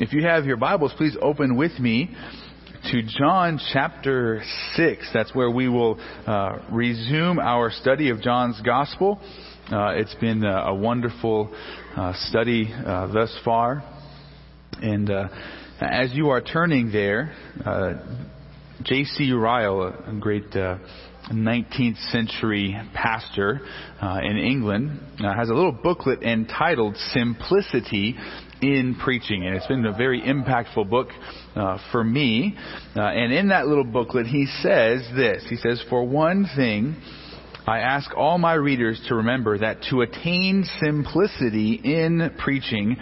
If you have your Bibles, please open with me to John chapter 6. That's where we will uh, resume our study of John's Gospel. Uh, it's been a, a wonderful uh, study uh, thus far. And uh, as you are turning there, uh, J.C. Ryle, a great 19th century pastor uh, in England, uh, has a little booklet entitled Simplicity in Preaching. And it's been a very impactful book uh, for me. Uh, and in that little booklet, he says this He says, For one thing, I ask all my readers to remember that to attain simplicity in preaching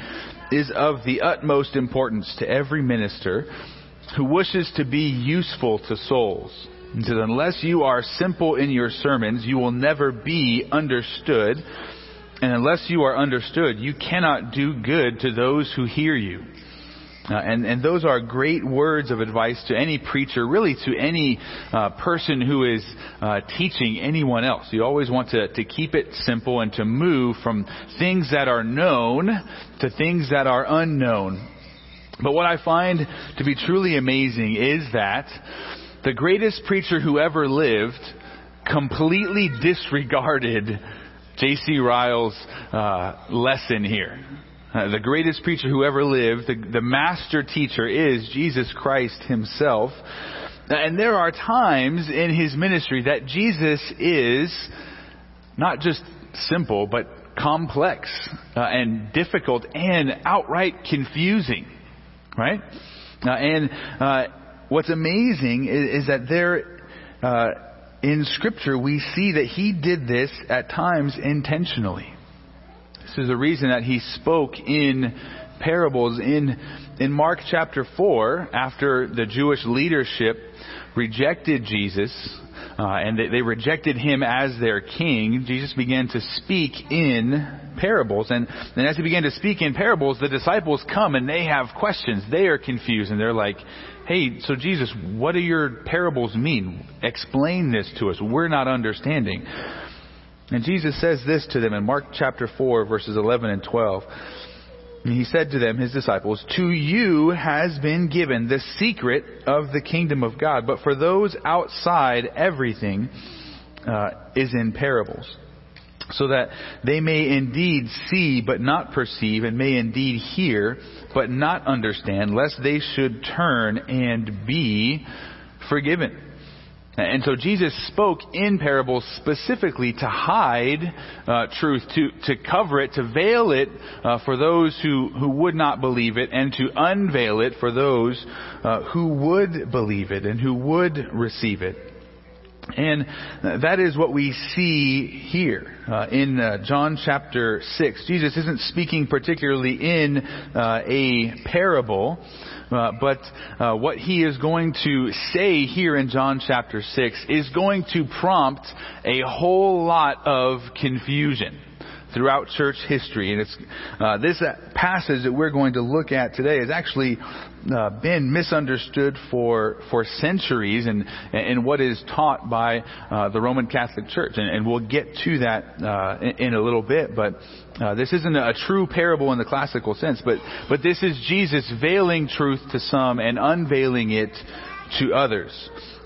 is of the utmost importance to every minister who wishes to be useful to souls. And so unless you are simple in your sermons, you will never be understood. And unless you are understood, you cannot do good to those who hear you. Uh, and, and those are great words of advice to any preacher, really to any uh, person who is uh, teaching anyone else. You always want to, to keep it simple and to move from things that are known to things that are unknown. But what I find to be truly amazing is that the greatest preacher who ever lived completely disregarded J.C. Ryle's uh, lesson here. Uh, the greatest preacher who ever lived, the, the master teacher is Jesus Christ himself. And there are times in his ministry that Jesus is not just simple, but complex uh, and difficult and outright confusing. Right? Uh, and uh, what's amazing is, is that there, uh, in Scripture, we see that he did this at times intentionally. This is the reason that he spoke in parables. In in Mark chapter 4 after the Jewish leadership rejected Jesus uh, and they, they rejected him as their king Jesus began to speak in parables. And, and as he began to speak in parables the disciples come and they have questions. They are confused and they're like hey, so Jesus, what do your parables mean? Explain this to us. We're not understanding. And Jesus says this to them in Mark chapter 4, verses 11 and 12. And he said to them, his disciples, To you has been given the secret of the kingdom of God, but for those outside, everything uh, is in parables so that they may indeed see but not perceive, and may indeed hear but not understand, lest they should turn and be forgiven. And so Jesus spoke in parables specifically to hide uh, truth, to, to cover it, to veil it uh, for those who, who would not believe it, and to unveil it for those uh, who would believe it and who would receive it. And that is what we see here uh, in uh, John chapter 6. Jesus isn't speaking particularly in uh, a parable, uh, but uh, what he is going to say here in John chapter 6 is going to prompt a whole lot of confusion throughout church history. And it's uh, this passage that we're going to look at today has actually uh, been misunderstood for for centuries, and and what is taught by uh, the Roman Catholic Church. And, and we'll get to that uh, in, in, a little bit, but. Uh, this isn't a true parable in the classical sense, but, but this is Jesus veiling truth to some and unveiling it to others.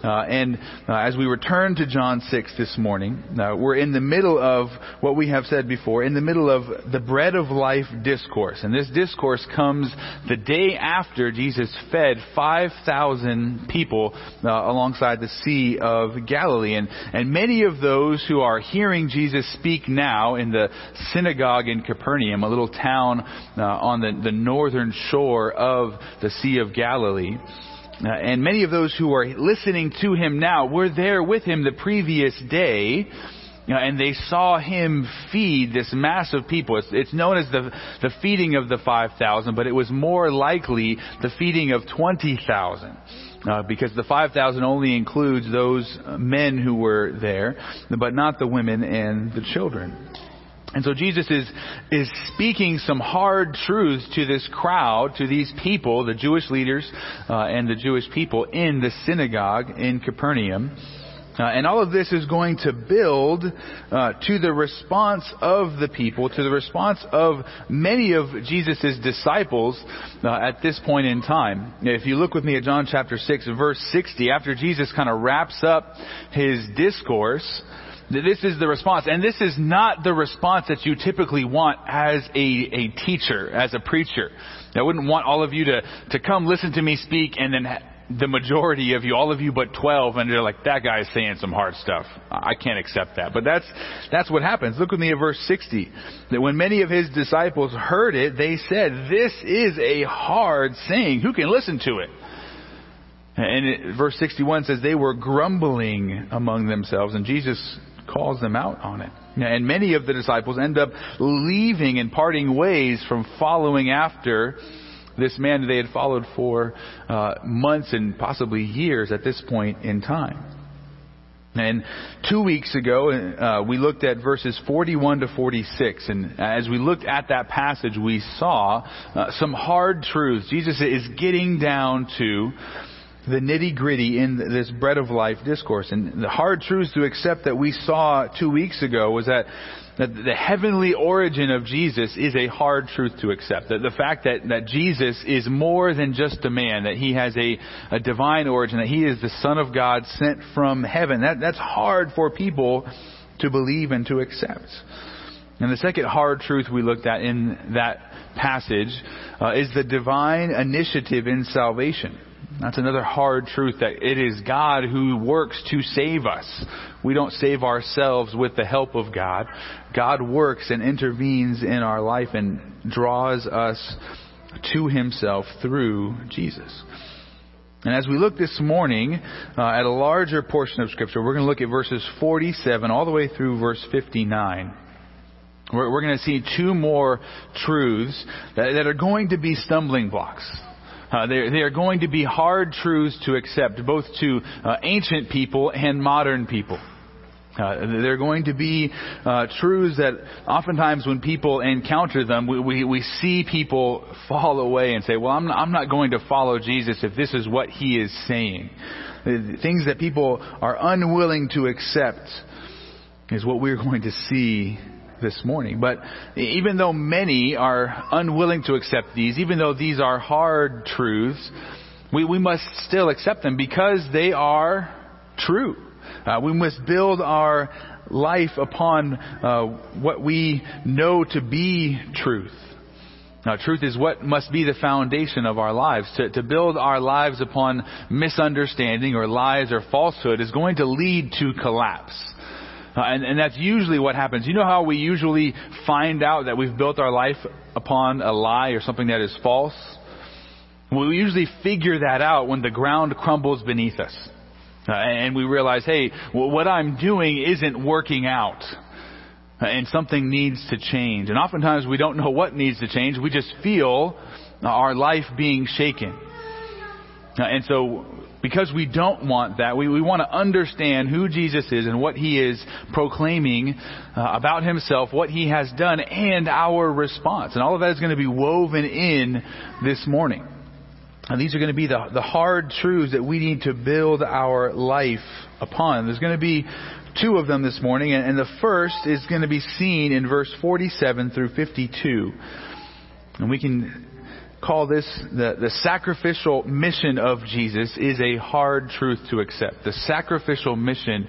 Uh, and uh, as we return to John 6 this morning, uh, we're in the middle of what we have said before, in the middle of the bread of life discourse. And this discourse comes the day after Jesus fed 5,000 people uh, alongside the Sea of Galilee. And, and many of those who are hearing Jesus speak now in the synagogue in Capernaum, a little town uh, on the, the northern shore of the Sea of Galilee, and many of those who are listening to him now were there with him the previous day. You know, and they saw him feed this mass of people. It's, it's known as the, the feeding of the 5,000, but it was more likely the feeding of 20,000. Uh, because the 5,000 only includes those men who were there, but not the women and the children. And so Jesus is, is speaking some hard truths to this crowd, to these people, the Jewish leaders uh, and the Jewish people in the synagogue in Capernaum. Uh, and all of this is going to build uh, to the response of the people, to the response of many of Jesus' disciples uh, at this point in time. If you look with me at John chapter 6, verse 60, after Jesus kind of wraps up his discourse, this is the response. And this is not the response that you typically want as a, a teacher, as a preacher. I wouldn't want all of you to, to come listen to me speak and then the majority of you, all of you but 12, and they're like, that guy's saying some hard stuff. I can't accept that. But that's, that's what happens. Look with me at verse 60. That when many of his disciples heard it, they said, this is a hard saying. Who can listen to it? And it, verse 61 says they were grumbling among themselves, and Jesus calls them out on it. And many of the disciples end up leaving and parting ways from following after this man they had followed for uh, months and possibly years at this point in time. And two weeks ago, uh, we looked at verses 41 to 46. And as we looked at that passage, we saw uh, some hard truths. Jesus is getting down to the nitty gritty in this bread of life discourse. And the hard truths to accept that we saw two weeks ago was that, that the heavenly origin of Jesus is a hard truth to accept. That the fact that, that Jesus is more than just a man, that he has a, a divine origin, that he is the Son of God sent from heaven. That, that's hard for people to believe and to accept. And the second hard truth we looked at in that passage uh, is the divine initiative in salvation. That's another hard truth that it is God who works to save us. We don't save ourselves with the help of God. God works and intervenes in our life and draws us to himself through Jesus. And as we look this morning uh, at a larger portion of Scripture, we're going to look at verses 47 all the way through verse 59. We're, going to see two more truths that are going to be stumbling blocks. Uh, they, are going to be hard truths to accept, both to uh, ancient people and modern people. Uh, they're going to be uh, truths that oftentimes when people encounter them, we, we, we, see people fall away and say, well, I'm I'm not going to follow Jesus if this is what he is saying. Things that people are unwilling to accept is what we're going to see this morning. But even though many are unwilling to accept these, even though these are hard truths, we, we must still accept them because they are true. Uh, we must build our life upon uh, what we know to be truth. Now, truth is what must be the foundation of our lives. To, to build our lives upon misunderstanding or lies or falsehood is going to lead to collapse. Uh, and, and that's usually what happens. You know how we usually find out that we've built our life upon a lie or something that is false? We usually figure that out when the ground crumbles beneath us. Uh, and we realize, hey, what I'm doing isn't working out. And something needs to change. And oftentimes we don't know what needs to change. We just feel our life being shaken. Uh, and so because we don't want that. We, we want to understand who Jesus is and what he is proclaiming uh, about himself, what he has done, and our response. And all of that is going to be woven in this morning. And these are going to be the, the hard truths that we need to build our life upon. There's going to be two of them this morning, and, and the first is going to be seen in verse 47 through 52. And we can call this the, the sacrificial mission of Jesus is a hard truth to accept. The sacrificial mission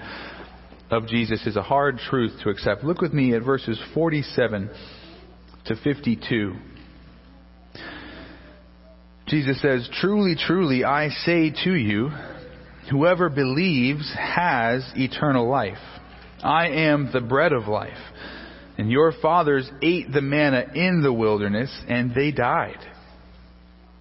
of Jesus is a hard truth to accept. Look with me at verses 47 to 52. Jesus says, Truly, truly, I say to you, whoever believes has eternal life. I am the bread of life. And your fathers ate the manna in the wilderness, and they died.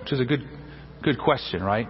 Which is a good, good question, right?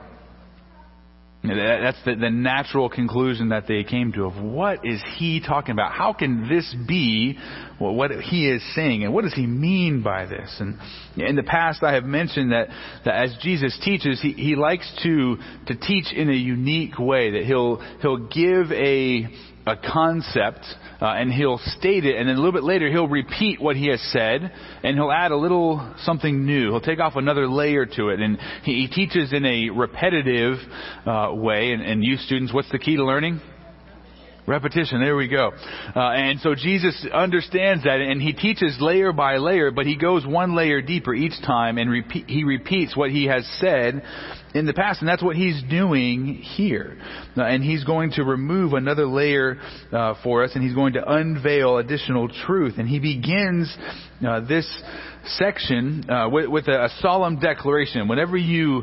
That's the, the, natural conclusion that they came to of what is he talking about? How can this be what he is saying? And what does he mean by this? And in the past I have mentioned that, that as Jesus teaches, he, he likes to, to teach in a unique way, that he'll, he'll give a, a concept uh, and he'll state it, and then a little bit later he'll repeat what he has said, and he'll add a little something new. He'll take off another layer to it, and he, he teaches in a repetitive uh, way. And, and you students, what's the key to learning? Repetition, there we go. Uh, and so Jesus understands that and he teaches layer by layer, but he goes one layer deeper each time and repeat, he repeats what he has said in the past. And that's what he's doing here. Uh, and he's going to remove another layer uh, for us and he's going to unveil additional truth. And he begins uh, this section uh, with, with a, a solemn declaration. Whenever you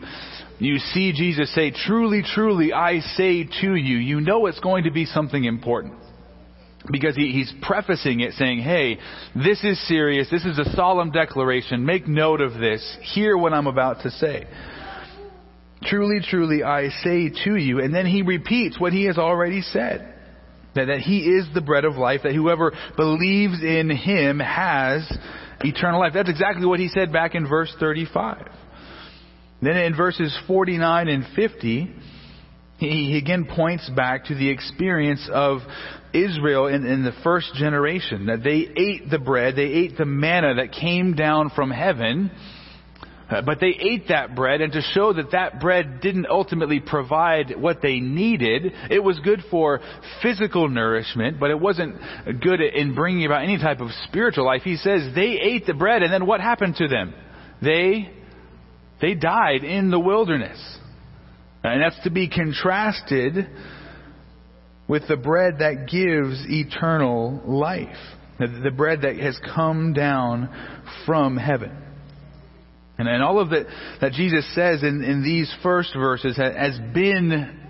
you see Jesus say, Truly, truly, I say to you, you know it's going to be something important. Because he, he's prefacing it saying, hey, this is serious. This is a solemn declaration. Make note of this. Hear what I'm about to say. Truly, truly, I say to you. And then he repeats what he has already said. That, that he is the bread of life, that whoever believes in him has eternal life. That's exactly what he said back in verse 35. Then in verses 49 and 50, he again points back to the experience of Israel in, in, the first generation, that they ate the bread, they ate the manna that came down from heaven, uh, but they ate that bread, and to show that that bread didn't ultimately provide what they needed, it was good for physical nourishment, but it wasn't good in bringing about any type of spiritual life. He says they ate the bread, and then what happened to them? They they died in the wilderness. And that's to be contrasted with the bread that gives eternal life. The bread that has come down from heaven. And, and all of that that Jesus says in, in these first verses has been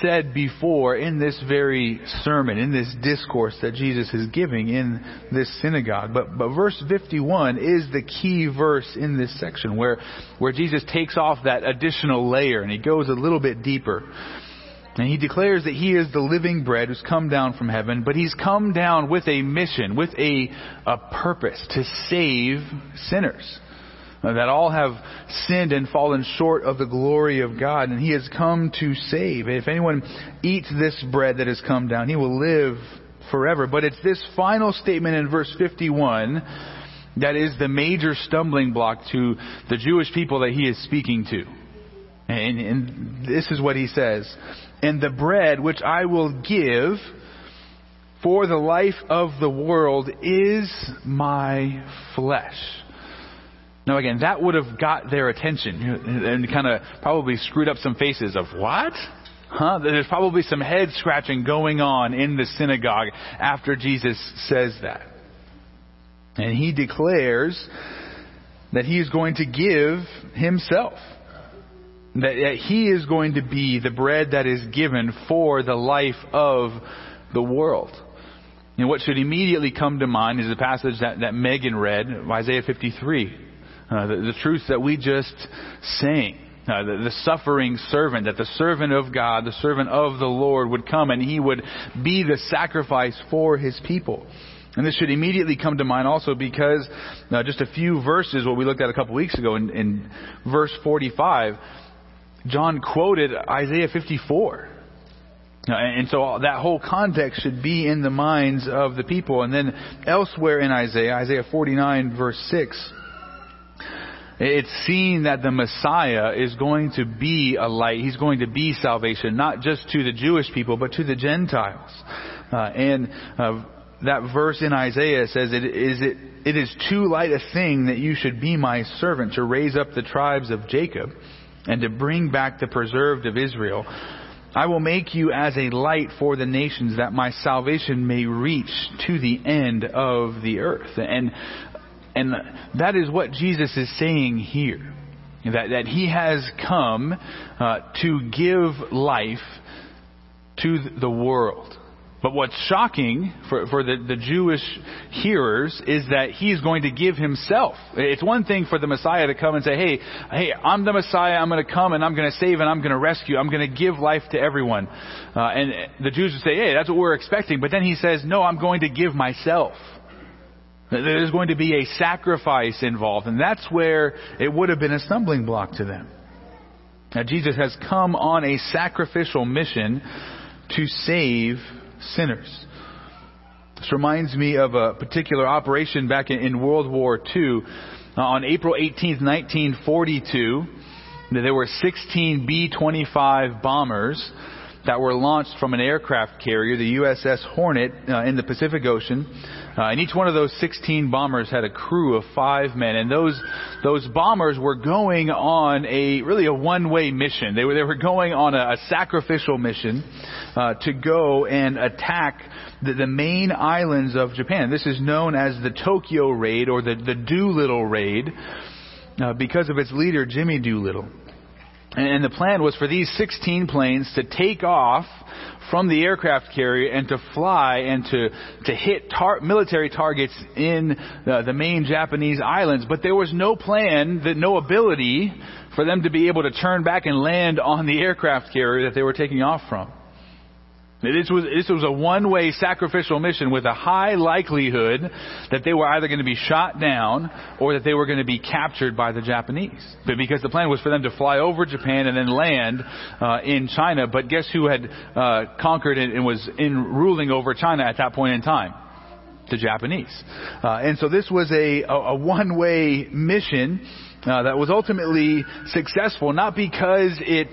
said before in this very sermon, in this discourse that Jesus is giving in this synagogue. But, but verse 51 is the key verse in this section where, where Jesus takes off that additional layer and he goes a little bit deeper. And he declares that he is the living bread who's come down from heaven, but he's come down with a mission, with a, a purpose to save sinners. That all have sinned and fallen short of the glory of God, and He has come to save. If anyone eats this bread that has come down, he will live forever. But it's this final statement in verse 51 that is the major stumbling block to the Jewish people that He is speaking to. And, and this is what He says. And the bread which I will give for the life of the world is my flesh. Now again, that would have got their attention and kind of probably screwed up some faces of what? Huh? There's probably some head scratching going on in the synagogue after Jesus says that. And he declares that he is going to give himself. That, he is going to be the bread that is given for the life of the world. And what should immediately come to mind is the passage that, that Megan read, Isaiah 53 uh, the, the truth that we just sang. Uh, the, the, suffering servant, that the servant of God, the servant of the Lord would come and he would be the sacrifice for his people. And this should immediately come to mind also because uh, just a few verses, what we looked at a couple weeks ago in, in verse 45, John quoted Isaiah 54. Uh, and so that whole context should be in the minds of the people. And then elsewhere in Isaiah, Isaiah 49 verse 6, it's seen that the Messiah is going to be a light. He's going to be salvation, not just to the Jewish people, but to the Gentiles. Uh, and uh, that verse in Isaiah says, it is, it, it is too light a thing that you should be my servant to raise up the tribes of Jacob and to bring back the preserved of Israel. I will make you as a light for the nations that my salvation may reach to the end of the earth. And and that is what Jesus is saying here. That, that he has come uh, to give life to the world. But what's shocking for, for the, the Jewish hearers is that he's going to give himself. It's one thing for the Messiah to come and say, hey, hey, I'm the Messiah, I'm going to come and I'm going to save and I'm going to rescue, I'm going to give life to everyone. Uh, and the Jews would say, hey, that's what we're expecting. But then he says, no, I'm going to give myself. There's going to be a sacrifice involved, and that's where it would have been a stumbling block to them. Now, Jesus has come on a sacrificial mission to save sinners. This reminds me of a particular operation back in World War II. Uh, on April 18, 1942, there were 16 B-25 bombers that were launched from an aircraft carrier, the USS Hornet, uh, in the Pacific Ocean. Uh, and each one of those 16 bombers had a crew of five men. And those, those bombers were going on a, really a one-way mission. They were, they were going on a, a sacrificial mission, uh, to go and attack the, the main islands of Japan. This is known as the Tokyo Raid or the, the Doolittle Raid, uh, because of its leader, Jimmy Doolittle. And the plan was for these 16 planes to take off from the aircraft carrier and to fly and to, to hit tar- military targets in the, the main Japanese islands. But there was no plan, that no ability for them to be able to turn back and land on the aircraft carrier that they were taking off from. This was, this was a one-way sacrificial mission with a high likelihood that they were either going to be shot down or that they were going to be captured by the Japanese. But because the plan was for them to fly over Japan and then land uh, in China. But guess who had uh, conquered and was in ruling over China at that point in time? The Japanese. Uh, and so this was a, a, a one-way mission uh, that was ultimately successful, not because it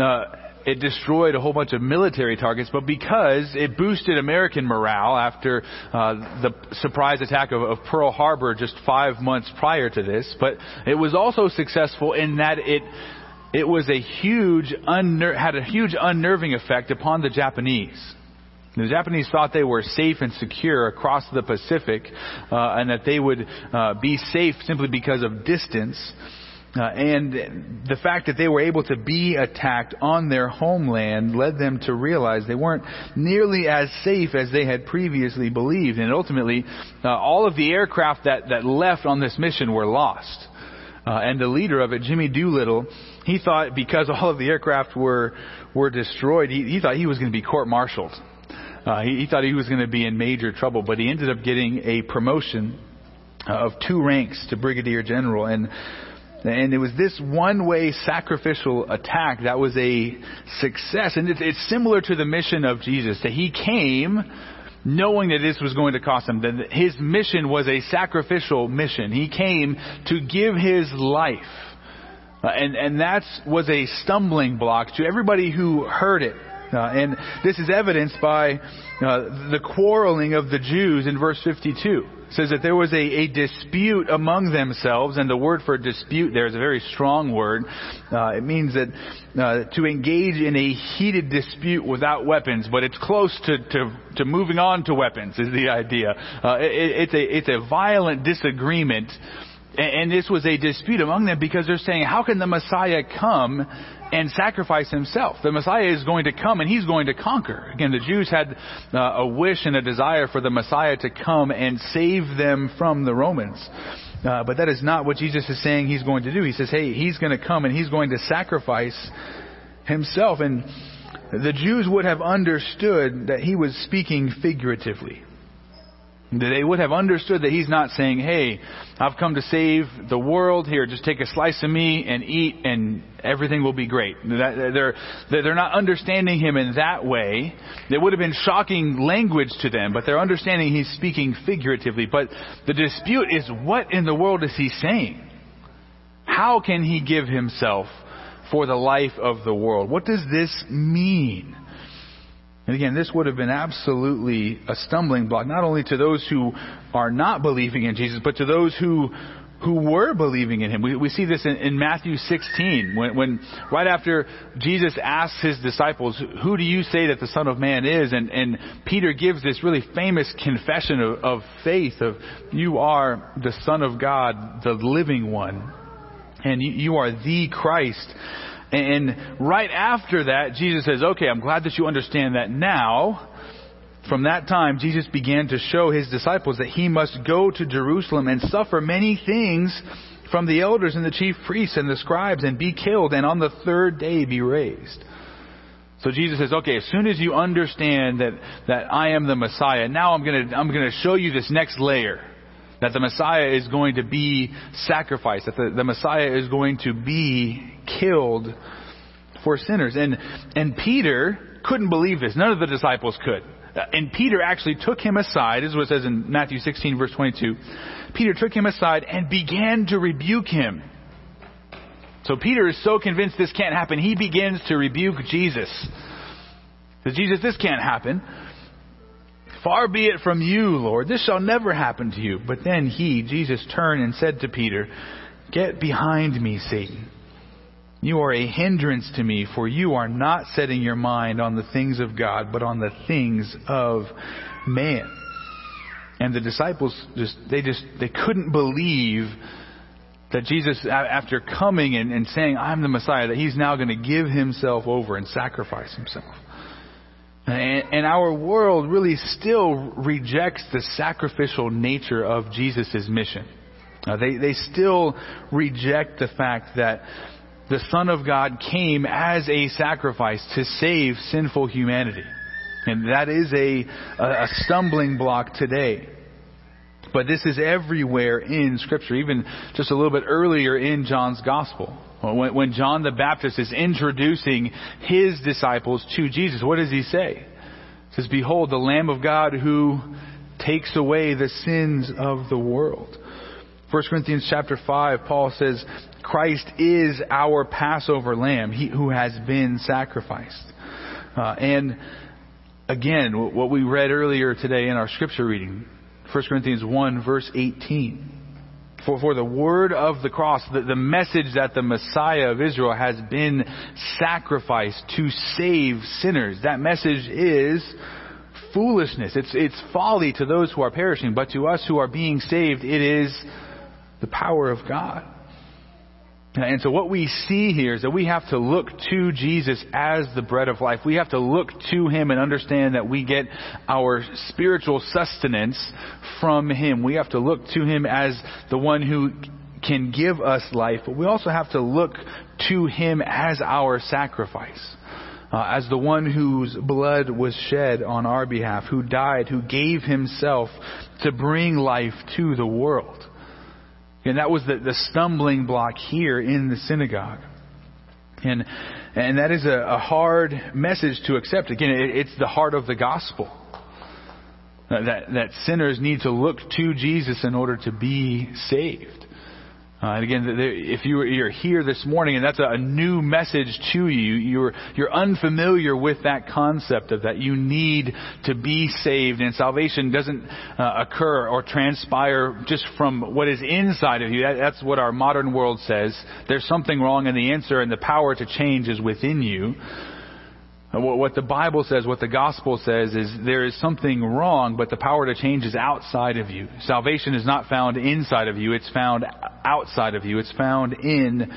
uh, it destroyed a whole bunch of military targets, but because it boosted American morale after uh, the surprise attack of, of, Pearl Harbor just five months prior to this. But it was also successful in that it it was a huge unner- had a huge unnerving effect upon the Japanese. The Japanese thought they were safe and secure across the Pacific, uh, and that they would uh, be safe simply because of distance. Uh, and the fact that they were able to be attacked on their homeland led them to realize they weren't nearly as safe as they had previously believed. And ultimately, uh, all of the aircraft that, that left on this mission were lost. Uh, and the leader of it, Jimmy Doolittle, he thought because all of the aircraft were were destroyed, he, he thought he was going to be court-martialed. Uh, he, he thought he was going to be in major trouble, but he ended up getting a promotion uh, of two ranks to brigadier general. And and it was this one way sacrificial attack that was a success. And it's, similar to the mission of Jesus, that he came knowing that this was going to cost him. That his mission was a sacrificial mission. He came to give his life. Uh, and, and that was a stumbling block to everybody who heard it. Uh, and this is evidenced by uh, the quarreling of the Jews in verse 52 It says that there was a, a dispute among themselves, and the word for dispute there is a very strong word. Uh, it means that uh, to engage in a heated dispute without weapons, but it's close to, to, to moving on to weapons is the idea. Uh, it, it's a it's a violent disagreement. And this was a dispute among them because they're saying, how can the Messiah come and sacrifice himself. The Messiah is going to come and he's going to conquer. Again, the Jews had uh, a wish and a desire for the Messiah to come and save them from the Romans. Uh, but that is not what Jesus is saying he's going to do. He says, hey, he's going to come and he's going to sacrifice himself. And the Jews would have understood that he was speaking figuratively. They would have understood that he's not saying, hey, I've come to save the world. Here, just take a slice of me and eat and everything will be great. They're, they're not understanding him in that way. It would have been shocking language to them, but they're understanding he's speaking figuratively. But the dispute is, what in the world is he saying? How can he give himself for the life of the world? What does this mean? And again, this would have been absolutely a stumbling block, not only to those who are not believing in Jesus, but to those who who were believing in him. We, we see this in, in Matthew 16, when, when right after Jesus asks his disciples, "Who do you say that the Son of Man is?" and, and Peter gives this really famous confession of, of faith of, "You are the Son of God, the living one, and you, you are the Christ." And right after that, Jesus says, okay, I'm glad that you understand that now. From that time, Jesus began to show his disciples that he must go to Jerusalem and suffer many things from the elders and the chief priests and the scribes and be killed and on the third day be raised. So Jesus says, okay, as soon as you understand that, that I am the Messiah, now I'm gonna, I'm gonna show you this next layer. That the Messiah is going to be sacrificed, that the, the Messiah is going to be killed for sinners. And, and Peter couldn't believe this. None of the disciples could. And Peter actually took him aside, this is what it says in Matthew 16 verse 22. Peter took him aside and began to rebuke him. So Peter is so convinced this can't happen, he begins to rebuke Jesus. Says, Jesus, this can't happen. Far be it from you, Lord. This shall never happen to you. But then he, Jesus, turned and said to Peter, Get behind me, Satan. You are a hindrance to me, for you are not setting your mind on the things of God, but on the things of man. And the disciples just, they just, they couldn't believe that Jesus, after coming and, and saying, I'm the Messiah, that he's now going to give himself over and sacrifice himself. And, our world really still rejects the sacrificial nature of Jesus' mission. Uh, they, they still reject the fact that the Son of God came as a sacrifice to save sinful humanity. And that is a, a stumbling block today. But this is everywhere in Scripture, even just a little bit earlier in John's Gospel. When, John the Baptist is introducing his disciples to Jesus, what does he say? He says, Behold, the Lamb of God who takes away the sins of the world. 1 Corinthians chapter 5, Paul says, Christ is our Passover lamb, he who has been sacrificed. Uh, and again, what we read earlier today in our scripture reading, 1 Corinthians 1 verse 18. For, for the word of the cross, the, the message that the Messiah of Israel has been sacrificed to save sinners, that message is foolishness. It's, it's folly to those who are perishing, but to us who are being saved, it is the power of God. And so what we see here is that we have to look to Jesus as the bread of life. We have to look to Him and understand that we get our spiritual sustenance from Him. We have to look to Him as the one who can give us life, but we also have to look to Him as our sacrifice. Uh, as the one whose blood was shed on our behalf, who died, who gave himself to bring life to the world. And that was the, the stumbling block here in the synagogue. And, and that is a, a hard message to accept. Again, it, it's the heart of the gospel. That, that sinners need to look to Jesus in order to be saved. Uh, and again, if you are here this morning and that's a new message to you, you're, you're unfamiliar with that concept of that you need to be saved and salvation doesn't uh, occur or transpire just from what is inside of you. That, that's what our modern world says. There's something wrong and the answer and the power to change is within you. What the Bible says, what the gospel says is there is something wrong, but the power to change is outside of you. Salvation is not found inside of you, it's found outside of you. It's found in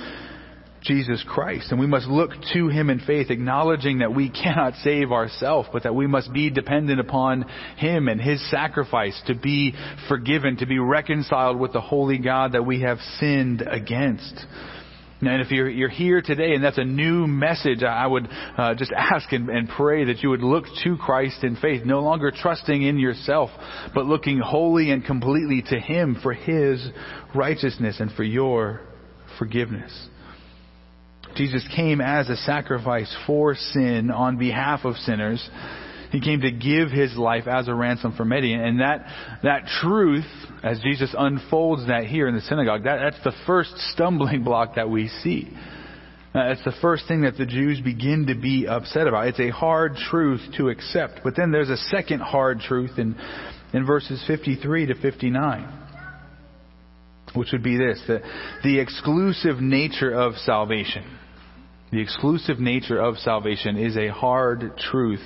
Jesus Christ. And we must look to Him in faith, acknowledging that we cannot save ourselves, but that we must be dependent upon Him and His sacrifice to be forgiven, to be reconciled with the holy God that we have sinned against. And if you're, you're here today and that's a new message, I would uh, just ask and, and pray that you would look to Christ in faith, no longer trusting in yourself, but looking wholly and completely to Him for His righteousness and for your forgiveness. Jesus came as a sacrifice for sin on behalf of sinners. He came to give his life as a ransom for many. And that, that truth, as Jesus unfolds that here in the synagogue, that, that's the first stumbling block that we see. Uh, it's the first thing that the Jews begin to be upset about. It's a hard truth to accept. But then there's a second hard truth in, in verses 53 to 59 which would be this the, the exclusive nature of salvation. The exclusive nature of salvation is a hard truth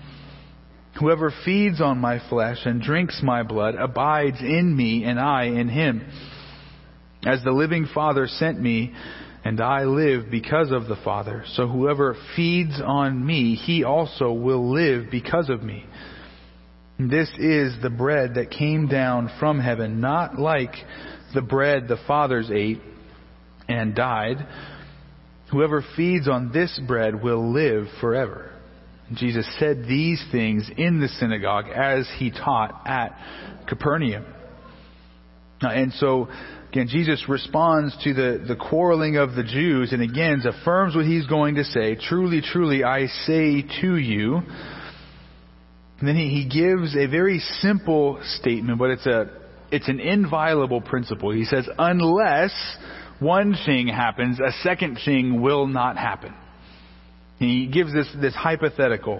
Whoever feeds on my flesh and drinks my blood abides in me, and I in him. As the living Father sent me, and I live because of the Father. So whoever feeds on me, he also will live because of me. This is the bread that came down from heaven, not like the bread the fathers ate and died. Whoever feeds on this bread will live forever. Jesus said these things in the synagogue as he taught at Capernaum. And so Again, Jesus responds to the, the quarreling of the Jews and again affirms what he's going to say. Truly, truly, I say to you. And then he, he gives a very simple statement, but it's a, it's an inviolable principle. He says, unless one thing happens, a second thing will not happen. He gives this, this hypothetical.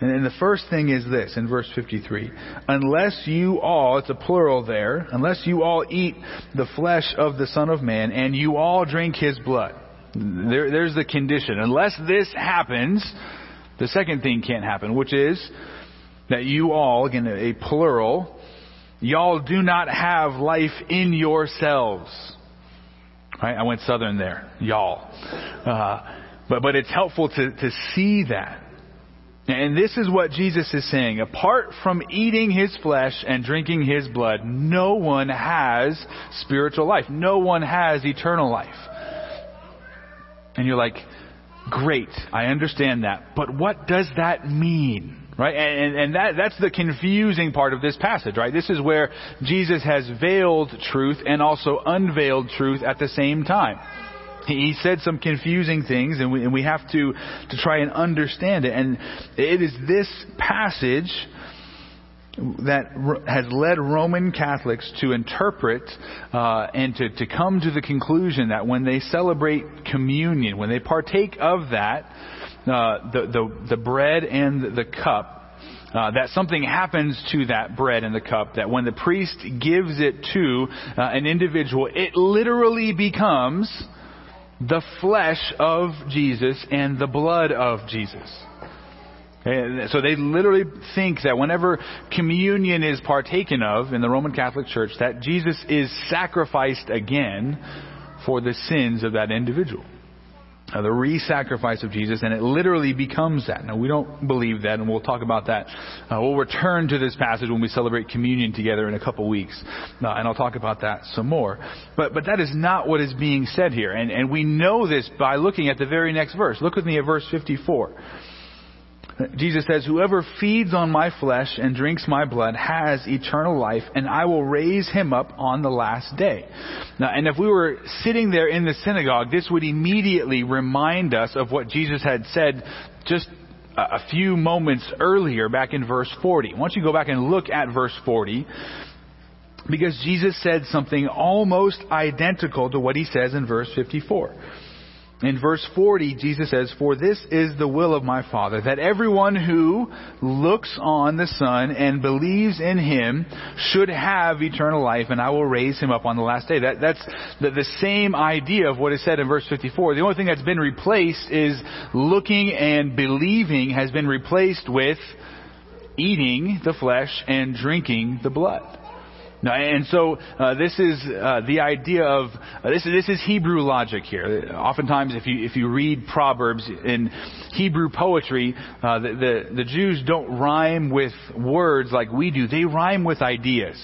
And the first thing is this in verse 53. Unless you all, it's a plural there, unless you all eat the flesh of the Son of Man and you all drink his blood. There, there's the condition. Unless this happens, the second thing can't happen, which is that you all, again, a plural, y'all do not have life in yourselves. Right? I went southern there. Y'all. Uh, but, but it's helpful to, to see that. And this is what Jesus is saying. Apart from eating his flesh and drinking his blood, no one has spiritual life. No one has eternal life. And you're like, great, I understand that. But what does that mean? Right? And, and that, that's the confusing part of this passage, right? This is where Jesus has veiled truth and also unveiled truth at the same time. He said some confusing things, and we, and we have to, to try and understand it. And it is this passage that has led Roman Catholics to interpret uh, and to, to come to the conclusion that when they celebrate communion, when they partake of that, uh, the, the, the bread and the cup, uh, that something happens to that bread and the cup, that when the priest gives it to uh, an individual, it literally becomes the flesh of Jesus and the blood of Jesus. So they literally think that whenever communion is partaken of in the Roman Catholic Church, that Jesus is sacrificed again for the sins of that individual uh, the re-sacrifice of Jesus, and it literally becomes that. Now, we don't believe that, and we'll talk about that. Uh, we'll return to this passage when we celebrate communion together in a couple weeks, uh, and I'll talk about that some more. But, but that is not what is being said here, and, and we know this by looking at the very next verse. Look with me at verse 54. Jesus says, Whoever feeds on my flesh and drinks my blood has eternal life, and I will raise him up on the last day. Now, and if we were sitting there in the synagogue, this would immediately remind us of what Jesus had said just a few moments earlier back in verse 40. Once you go back and look at verse 40, because Jesus said something almost identical to what he says in verse 54. In verse 40, Jesus says, For this is the will of my Father, that everyone who looks on the Son and believes in Him should have eternal life, and I will raise him up on the last day. That, that's the, the same idea of what is said in verse 54. The only thing that's been replaced is looking and believing has been replaced with eating the flesh and drinking the blood. And so uh, this is uh, the idea of uh, this. This is Hebrew logic here. Oftentimes, if you if you read Proverbs in Hebrew poetry, uh, the, the the Jews don't rhyme with words like we do. They rhyme with ideas.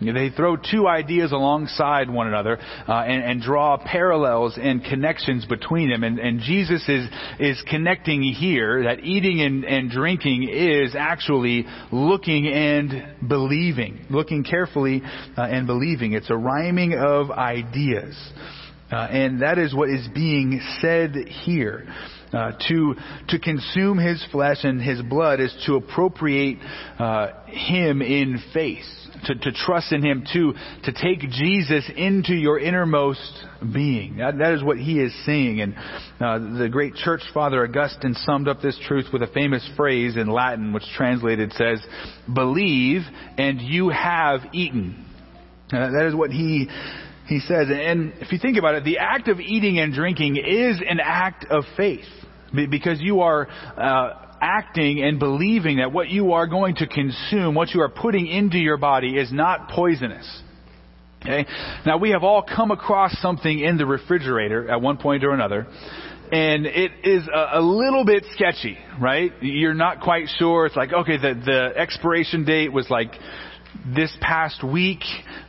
They throw two ideas alongside one another uh, and, and, draw parallels and connections between them. And, and, Jesus is is connecting here that eating and, and drinking is actually looking and believing, looking carefully uh, and believing. It's a rhyming of ideas. Uh, and that is what is being said here. Uh, to to consume his flesh and his blood is to appropriate uh, him in faith, to, to trust in him, to to take Jesus into your innermost being. That, that is what he is saying. And uh, the great church father Augustine summed up this truth with a famous phrase in Latin, which translated says, "Believe, and you have eaten." That is what he he says. And if you think about it, the act of eating and drinking is an act of faith because you are uh, acting and believing that what you are going to consume, what you are putting into your body, is not poisonous. Okay? Now we have all come across something in the refrigerator at one point or another, and it is a, a, little bit sketchy, right? You're not quite sure. It's like, okay, the, the expiration date was like this past week,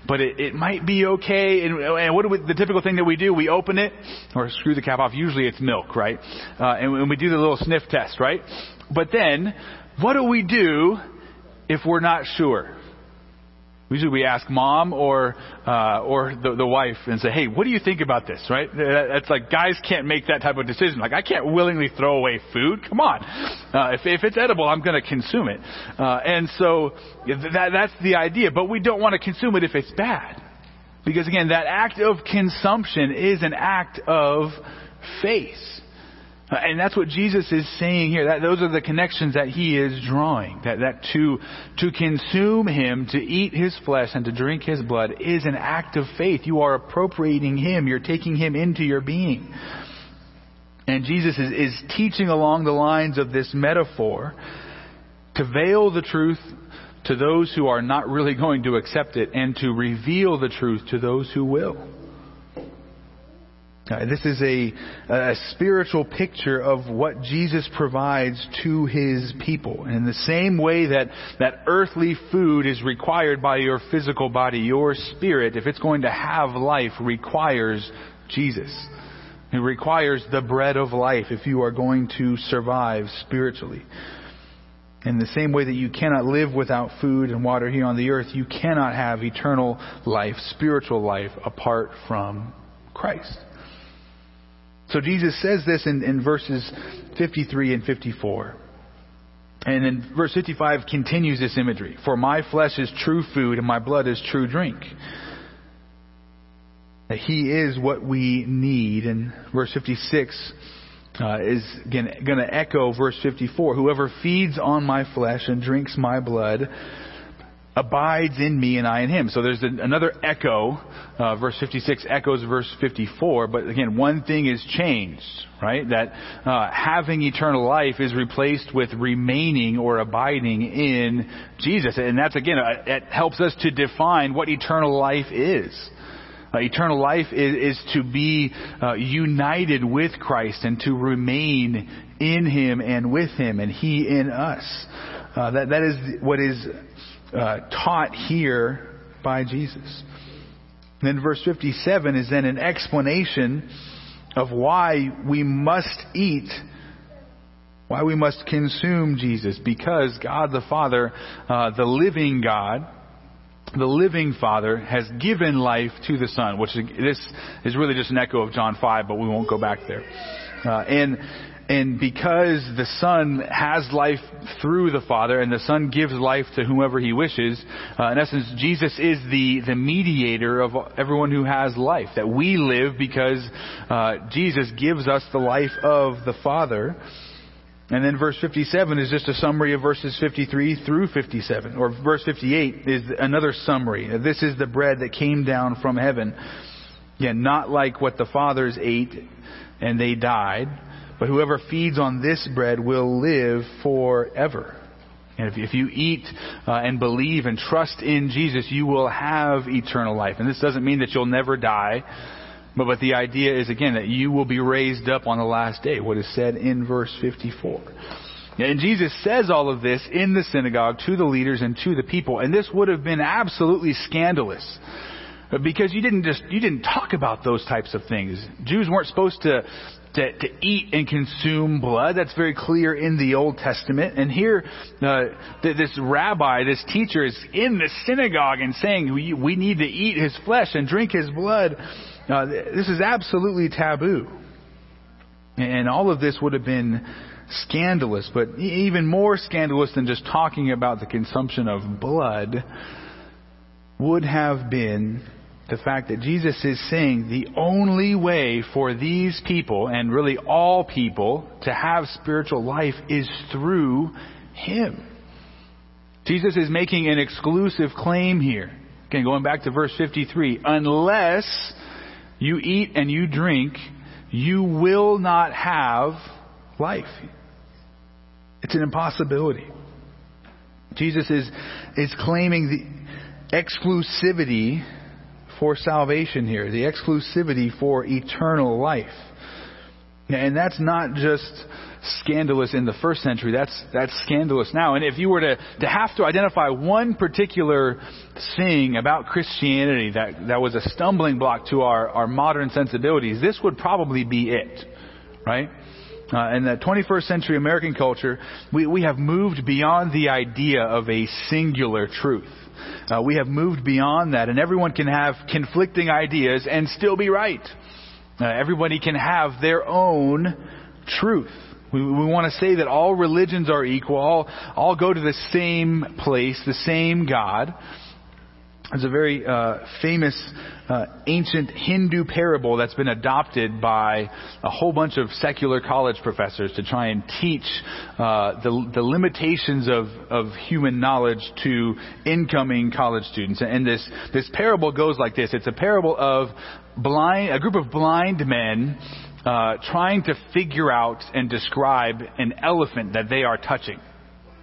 but it, it might be okay. And, and what do we, the typical thing that we do? We open it or screw the cap off. Usually it's milk, right? Uh, and, and we do the little sniff test, right? But then, what do we do if we're not sure? Usually we ask mom or uh, or the, the wife and say, "Hey, what do you think about this?" Right? That's like guys can't make that type of decision. Like I can't willingly throw away food. Come on, uh, if if it's edible, I'm going to consume it. Uh, and so that that's the idea. But we don't want to consume it if it's bad, because again, that act of consumption is an act of faith. Uh, and that's what Jesus is saying here. That, those are the connections that he is drawing. That, that to, to consume him, to eat his flesh, and to drink his blood is an act of faith. You are appropriating him. You're taking him into your being. And Jesus is, is teaching along the lines of this metaphor to veil the truth to those who are not really going to accept it and to reveal the truth to those who will. This is a, a spiritual picture of what Jesus provides to his people. And in the same way that, that earthly food is required by your physical body, your spirit, if it's going to have life, requires Jesus. It requires the bread of life if you are going to survive spiritually. In the same way that you cannot live without food and water here on the earth, you cannot have eternal life, spiritual life, apart from Christ. So Jesus says this in, in verses 53 and 54. And then verse 55 continues this imagery. For my flesh is true food and my blood is true drink. He is what we need. And verse 56 uh, is going to echo verse 54. Whoever feeds on my flesh and drinks my blood abides in me and I in him. So there's another echo. Uh, verse 56 echoes verse 54. But again, one thing is changed, right? That uh, having eternal life is replaced with remaining or abiding in Jesus. And that's again, uh, it helps us to define what eternal life is. Uh, eternal life is, is to be uh, united with Christ and to remain in Him and with Him and He in us. Uh, that, that is what is uh, taught here by Jesus. And then verse 57 is then an explanation of why we must eat, why we must consume Jesus, because God the Father, uh, the living God, the living Father has given life to the Son, which this is really just an echo of John 5, but we won't go back there. Uh, and and because the Son has life through the Father, and the Son gives life to whomever He wishes, uh, in essence, Jesus is the, the mediator of everyone who has life. That we live because uh, Jesus gives us the life of the Father. And then verse 57 is just a summary of verses 53 through 57. Or verse 58 is another summary. This is the bread that came down from heaven. Yeah, not like what the fathers ate and they died but whoever feeds on this bread will live forever. And if, if you eat uh, and believe and trust in Jesus, you will have eternal life. And this doesn't mean that you'll never die. But, but the idea is, again, that you will be raised up on the last day, what is said in verse 54. And Jesus says all of this in the synagogue to the leaders and to the people. And this would have been absolutely scandalous. Because you didn't just, you didn't talk about those types of things. Jews weren't supposed to to, to eat and consume blood. That's very clear in the Old Testament. And here, uh, this rabbi, this teacher is in the synagogue and saying we, we need to eat his flesh and drink his blood. Uh, this is absolutely taboo. And all of this would have been scandalous, but even more scandalous than just talking about the consumption of blood would have been the fact that Jesus is saying the only way for these people, and really all people, to have spiritual life is through Him. Jesus is making an exclusive claim here. Again, going back to verse 53, unless you eat and you drink, you will not have life. It's an impossibility. Jesus is, is claiming the exclusivity for salvation here, the exclusivity for eternal life. And that's not just scandalous in the first century. That's, that's scandalous now. And if you were to, to have to identify one particular thing about Christianity that, that was a stumbling block to our, our modern sensibilities, this would probably be it. Right? Uh, in the 21st century American culture, we, we have moved beyond the idea of a singular truth. Uh, we have moved beyond that, and everyone can have conflicting ideas and still be right. Uh, everybody can have their own truth. We, we want to say that all religions are equal, all, all go to the same place, the same God. There's a very uh, famous uh, ancient Hindu parable that's been adopted by a whole bunch of secular college professors to try and teach uh, the, the limitations of, of human knowledge to incoming college students. And this, this parable goes like this. It's a parable of blind, a group of blind men uh, trying to figure out and describe an elephant that they are touching.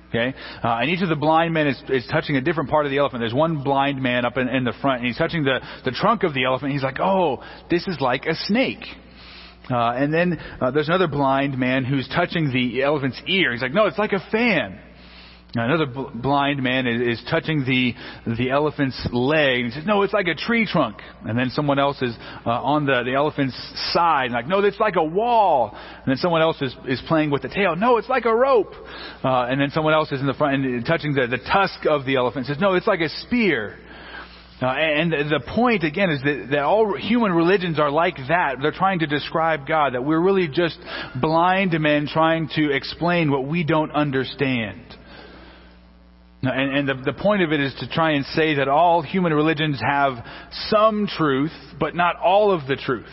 Okay? Uh, and each of the blind men is, is touching a different part of the elephant. There's one blind man up in, in the front, and he's touching the, the trunk of the elephant. He's like, oh, this is like a snake. Uh, and then uh, there's another blind man who's touching the elephant's ear. He's like, no, it's like a fan. Another bl- blind man is, is, touching the the elephant's leg. He says, "No, it's like a tree trunk." And then someone else is uh, on the the elephant's side, like, "No, it's like a wall." And then someone else is is playing with the tail. "No, it's like a rope." Uh, and then someone else is in the front and touching the the tusk of the elephant. Says, "No, it's like a spear." Uh, and the point again is that, that all human religions are like that. They're trying to describe God. That we're really just blind men trying to explain what we don't understand. And, and the, the point of it is to try and say that all human religions have some truth, but not all of the truth.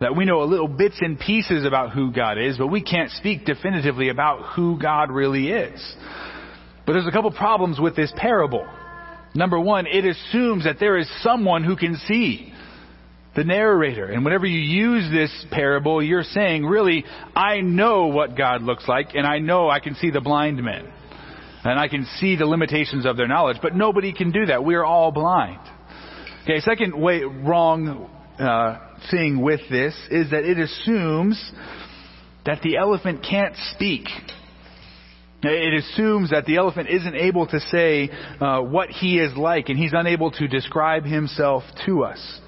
That we know a little bits and pieces about who God is, but we can't speak definitively about who God really is. But there's a couple problems with this parable. Number one, it assumes that there is someone who can see the narrator. And whenever you use this parable, you're saying, really, I know what God looks like, and I know I can see the blind men and I can see the limitations of their knowledge, but nobody can do that. We are all blind. Okay, second way, wrong uh, thing with this is that it assumes that the elephant can't speak. It assumes that the elephant isn't able to say uh, what he is like, and he's unable to describe himself to us.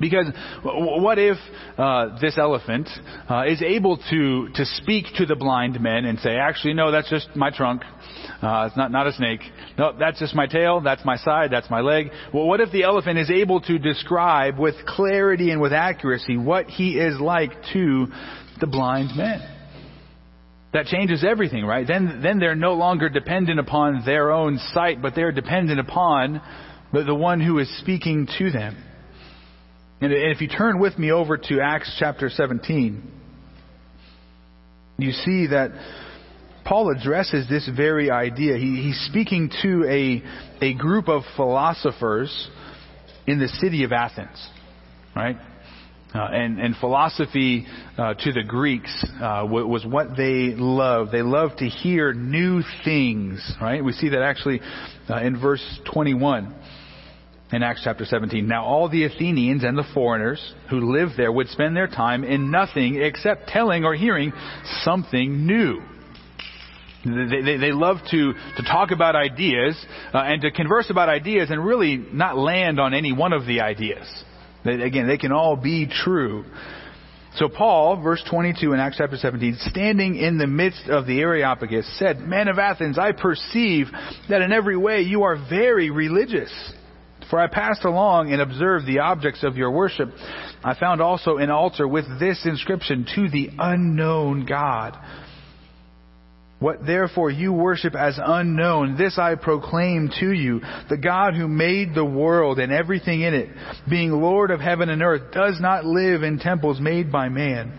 Because what if uh, this elephant uh, is able to to speak to the blind men and say, actually, no, that's just my trunk. Uh, it's not not a snake. No, that's just my tail. That's my side. That's my leg. Well, what if the elephant is able to describe with clarity and with accuracy what he is like to the blind men? That changes everything, right? Then then they're no longer dependent upon their own sight, but they're dependent upon the, the one who is speaking to them. And if you turn with me over to Acts chapter 17, you see that Paul addresses this very idea. He, he's speaking to a, a group of philosophers in the city of Athens, right? Uh, and, and philosophy uh, to the Greeks uh, was what they loved. They loved to hear new things, right? We see that actually uh, in verse 21 in Acts chapter 17. Now all the Athenians and the foreigners who lived there would spend their time in nothing except telling or hearing something new. They, they, they love to, to talk about ideas uh, and to converse about ideas and really not land on any one of the ideas. They, again, they can all be true. So Paul, verse 22 in Acts chapter 17, standing in the midst of the Areopagus, said, Men of Athens, I perceive that in every way you are very religious. For I passed along and observed the objects of your worship. I found also an altar with this inscription, To the unknown God. What therefore you worship as unknown, this I proclaim to you. The God who made the world and everything in it, being Lord of heaven and earth, does not live in temples made by man.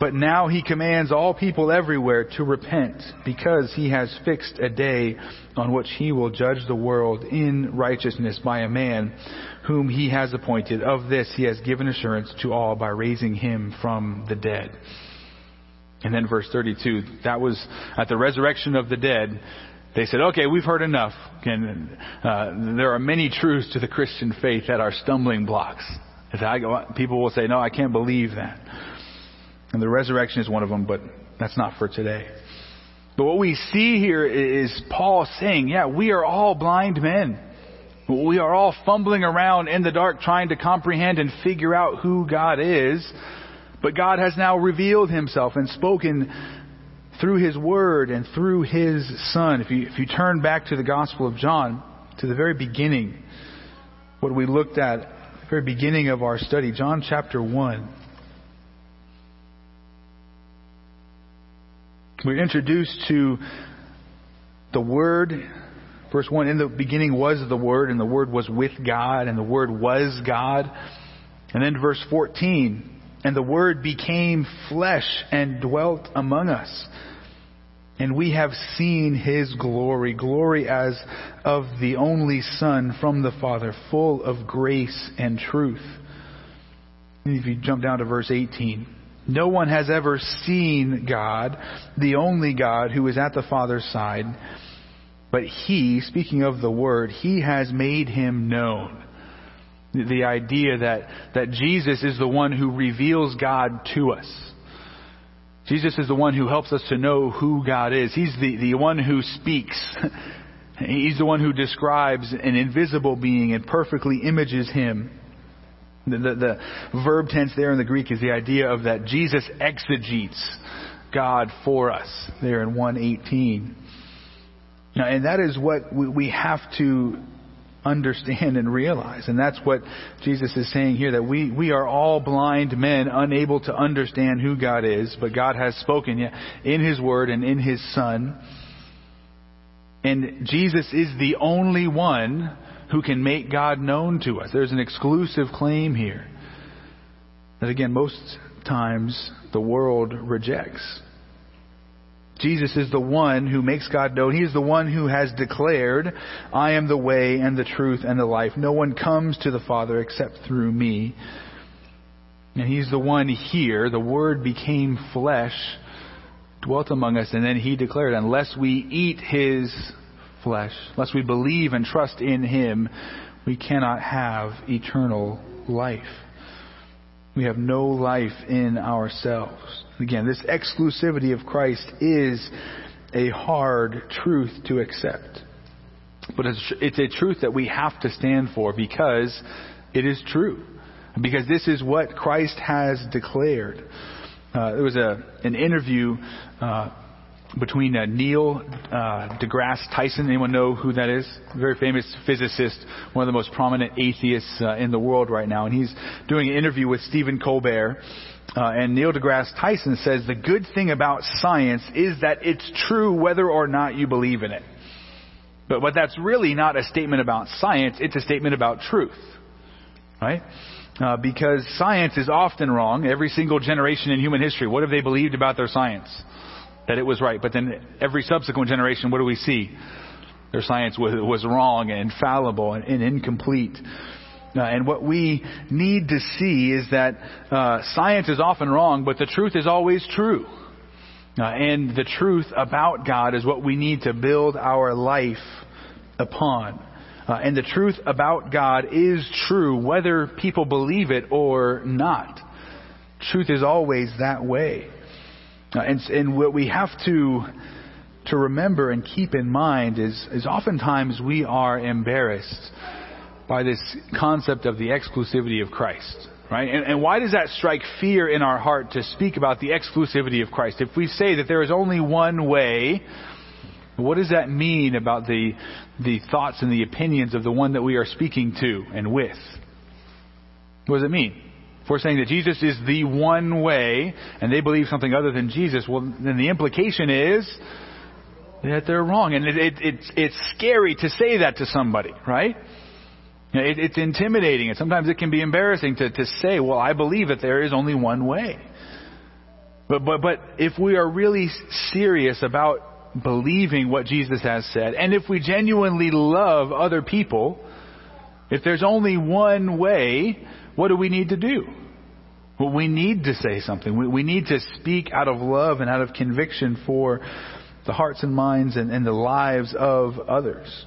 but now he commands all people everywhere to repent because he has fixed a day on which he will judge the world in righteousness by a man whom he has appointed. Of this he has given assurance to all by raising him from the dead. And then verse 32, that was at the resurrection of the dead. They said, okay, we've heard enough. And, uh, there are many truths to the Christian faith that are stumbling blocks. People will say, no, I can't believe that. And the resurrection is one of them, but that's not for today. But what we see here is Paul saying, yeah, we are all blind men. We are all fumbling around in the dark trying to comprehend and figure out who God is. But God has now revealed himself and spoken through his word and through his son. If you, if you turn back to the Gospel of John, to the very beginning, what we looked at, the very beginning of our study, John chapter 1. We're introduced to the Word Verse 1, in the beginning was the Word, and the Word was with God, and the Word was God. And then verse 14, and the Word became flesh and dwelt among us. And we have seen His glory, glory as of the only Son from the Father, full of grace and truth. And if you jump down to verse 18, no one has ever seen God, the only God who is at the Father's side. But he, speaking of the Word, he has made him known. The idea that, that Jesus is the one who reveals God to us. Jesus is the one who helps us to know who God is. He's the, the one who speaks. He's the one who describes an invisible being and perfectly images him. The, the, the, verb tense there in the Greek is the idea of that Jesus exegetes God for us there in 118. Now, and that is what we have to understand and realize. And that's what Jesus is saying here, that we, we are all blind men, unable to understand who God is, but God has spoken in His Word and in His Son. And Jesus is the only one who can make God known to us. There's an exclusive claim here that again, most times the world rejects. Jesus is the one who makes God known. He is the one who has declared, I am the way and the truth and the life. No one comes to the Father except through me. And He's the one here. The Word became flesh, dwelt among us, and then He declared, unless we eat His flesh, unless we believe and trust in Him, we cannot have eternal life. We have no life in ourselves. Again, this exclusivity of Christ is a hard truth to accept. But it's, it's a truth that we have to stand for because it is true. Because this is what Christ has declared. Uh, there was a, an interview uh, between uh, Neil uh, deGrasse Tyson. Anyone know who that is? Very famous physicist, one of the most prominent atheists uh, in the world right now. And he's doing an interview with Stephen Colbert. Uh, and Neil deGrasse Tyson says the good thing about science is that it's true whether or not you believe in it. But, but that's really not a statement about science, it's a statement about truth. Right? Uh, because science is often wrong. Every single generation in human history, what have they believed about their science? That it was right. But then every subsequent generation, what do we see? Their science was, was wrong and fallible and, and incomplete. Uh, and what we need to see is that uh, science is often wrong, but the truth is always true. Uh, and the truth about God is what we need to build our life upon. Uh, and the truth about God is true whether people believe it or not. Truth is always that way. And, and what we have to to remember and keep in mind is, is oftentimes we are embarrassed by this concept of the exclusivity of Christ. Right? And, and why does that strike fear in our heart to speak about the exclusivity of Christ? If we say that there is only one way, what does that mean about the, the thoughts and the opinions of the one that we are speaking to and with? What does it mean? We're saying that Jesus is the one way and they believe something other than Jesus, well, then the implication is that they're wrong. And it, it, it's, it's scary to say that to somebody, right? It, it's intimidating and sometimes it can be embarrassing to, to say, well, I believe that there is only one way. But, but, but if we are really serious about believing what Jesus has said, and if we genuinely love other people, if there's only one way, what do we need to do? Well, we need to say something. We, we need to speak out of love and out of conviction for the hearts and minds and, and the lives of others.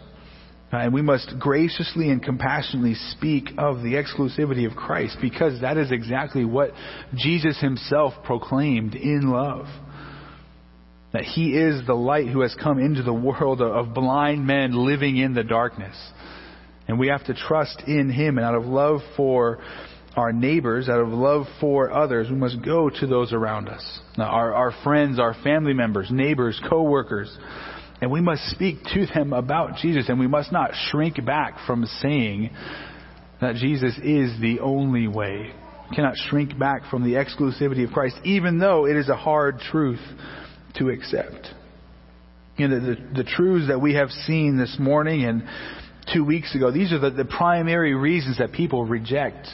Uh, and we must graciously and compassionately speak of the exclusivity of Christ because that is exactly what Jesus himself proclaimed in love. That he is the light who has come into the world of blind men living in the darkness. And we have to trust in him and out of love for our neighbors, out of love for others, we must go to those around us. Now, our, our friends, our family members, neighbors, co-workers, and we must speak to them about Jesus, and we must not shrink back from saying that Jesus is the only way. We cannot shrink back from the exclusivity of Christ, even though it is a hard truth to accept. You know, the, the, the truths that we have seen this morning and two weeks ago, these are the, the primary reasons that people reject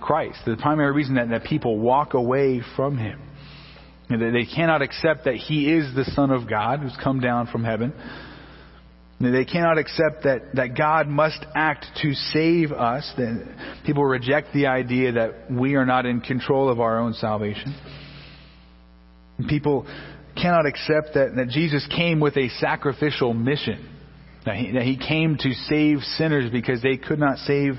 Christ, the primary reason that, that people walk away from Him. They cannot accept that He is the Son of God who's come down from heaven. They cannot accept that, that God must act to save us. People reject the idea that we are not in control of our own salvation. People cannot accept that, that Jesus came with a sacrificial mission. That he, that he came to save sinners because they could not save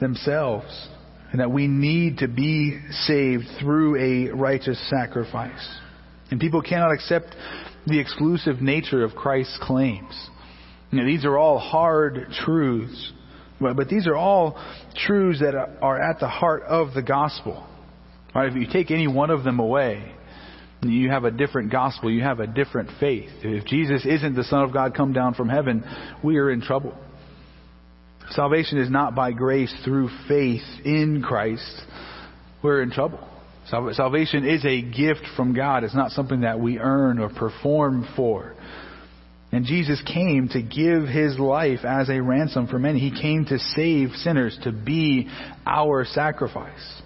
themselves and that we need to be saved through a righteous sacrifice. And people cannot accept the exclusive nature of Christ's claims. Know, these are all hard truths, but, but these are all truths that are at the heart of the gospel. Right? If you take any one of them away, you have a different gospel, you have a different faith. If Jesus isn't the Son of God come down from heaven, we are in trouble. Salvation is not by grace through faith in Christ. We're in trouble. Salvation is a gift from God. It's not something that we earn or perform for. And Jesus came to give his life as a ransom for many. He came to save sinners, to be our sacrifice.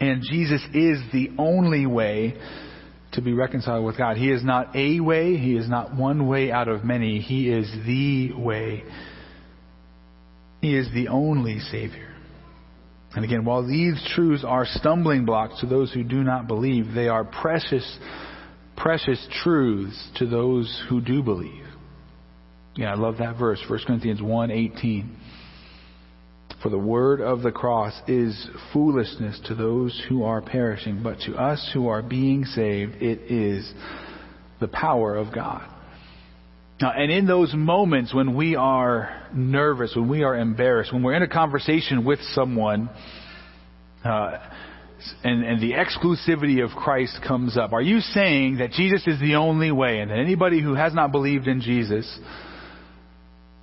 And Jesus is the only way to be reconciled with God. He is not a way. He is not one way out of many. He is the way he is the only Savior. And again, while these truths are stumbling blocks to those who do not believe, they are precious, precious truths to those who do believe. Yeah, I love that verse, 1 Corinthians 1:18. For the word of the cross is foolishness to those who are perishing, but to us who are being saved, it is the power of God. Now, and in those moments when we are nervous, when we are embarrassed, when we're in a conversation with someone, uh, and, and the exclusivity of Christ comes up, are you saying that Jesus is the only way and that anybody who has not believed in Jesus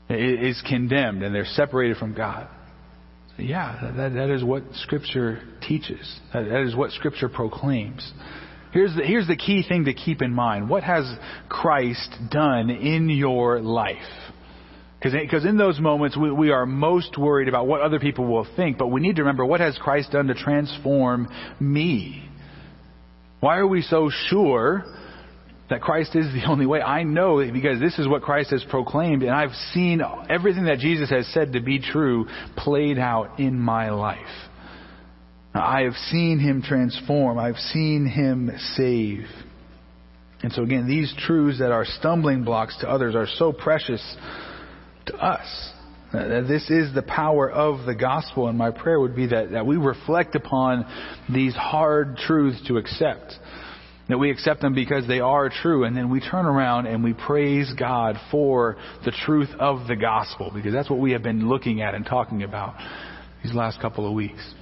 is condemned and they're separated from God? Yeah, that, that is what Scripture teaches. that, that is what Scripture proclaims. Here's the, here's the key thing to keep in mind. What has Christ done in your life? Because in those moments, we, we are most worried about what other people will think, but we need to remember what has Christ done to transform me? Why are we so sure that Christ is the only way. I know because this is what Christ has proclaimed, and I've seen everything that Jesus has said to be true played out in my life. I have seen him transform. I've seen him save. And so again, these truths that are stumbling blocks to others are so precious to us. This is the power of the gospel, and my prayer would be that, that we reflect upon these hard truths to accept. That we accept them because they are true, and then we turn around and we praise God for the truth of the gospel, because that's what we have been looking at and talking about these last couple of weeks.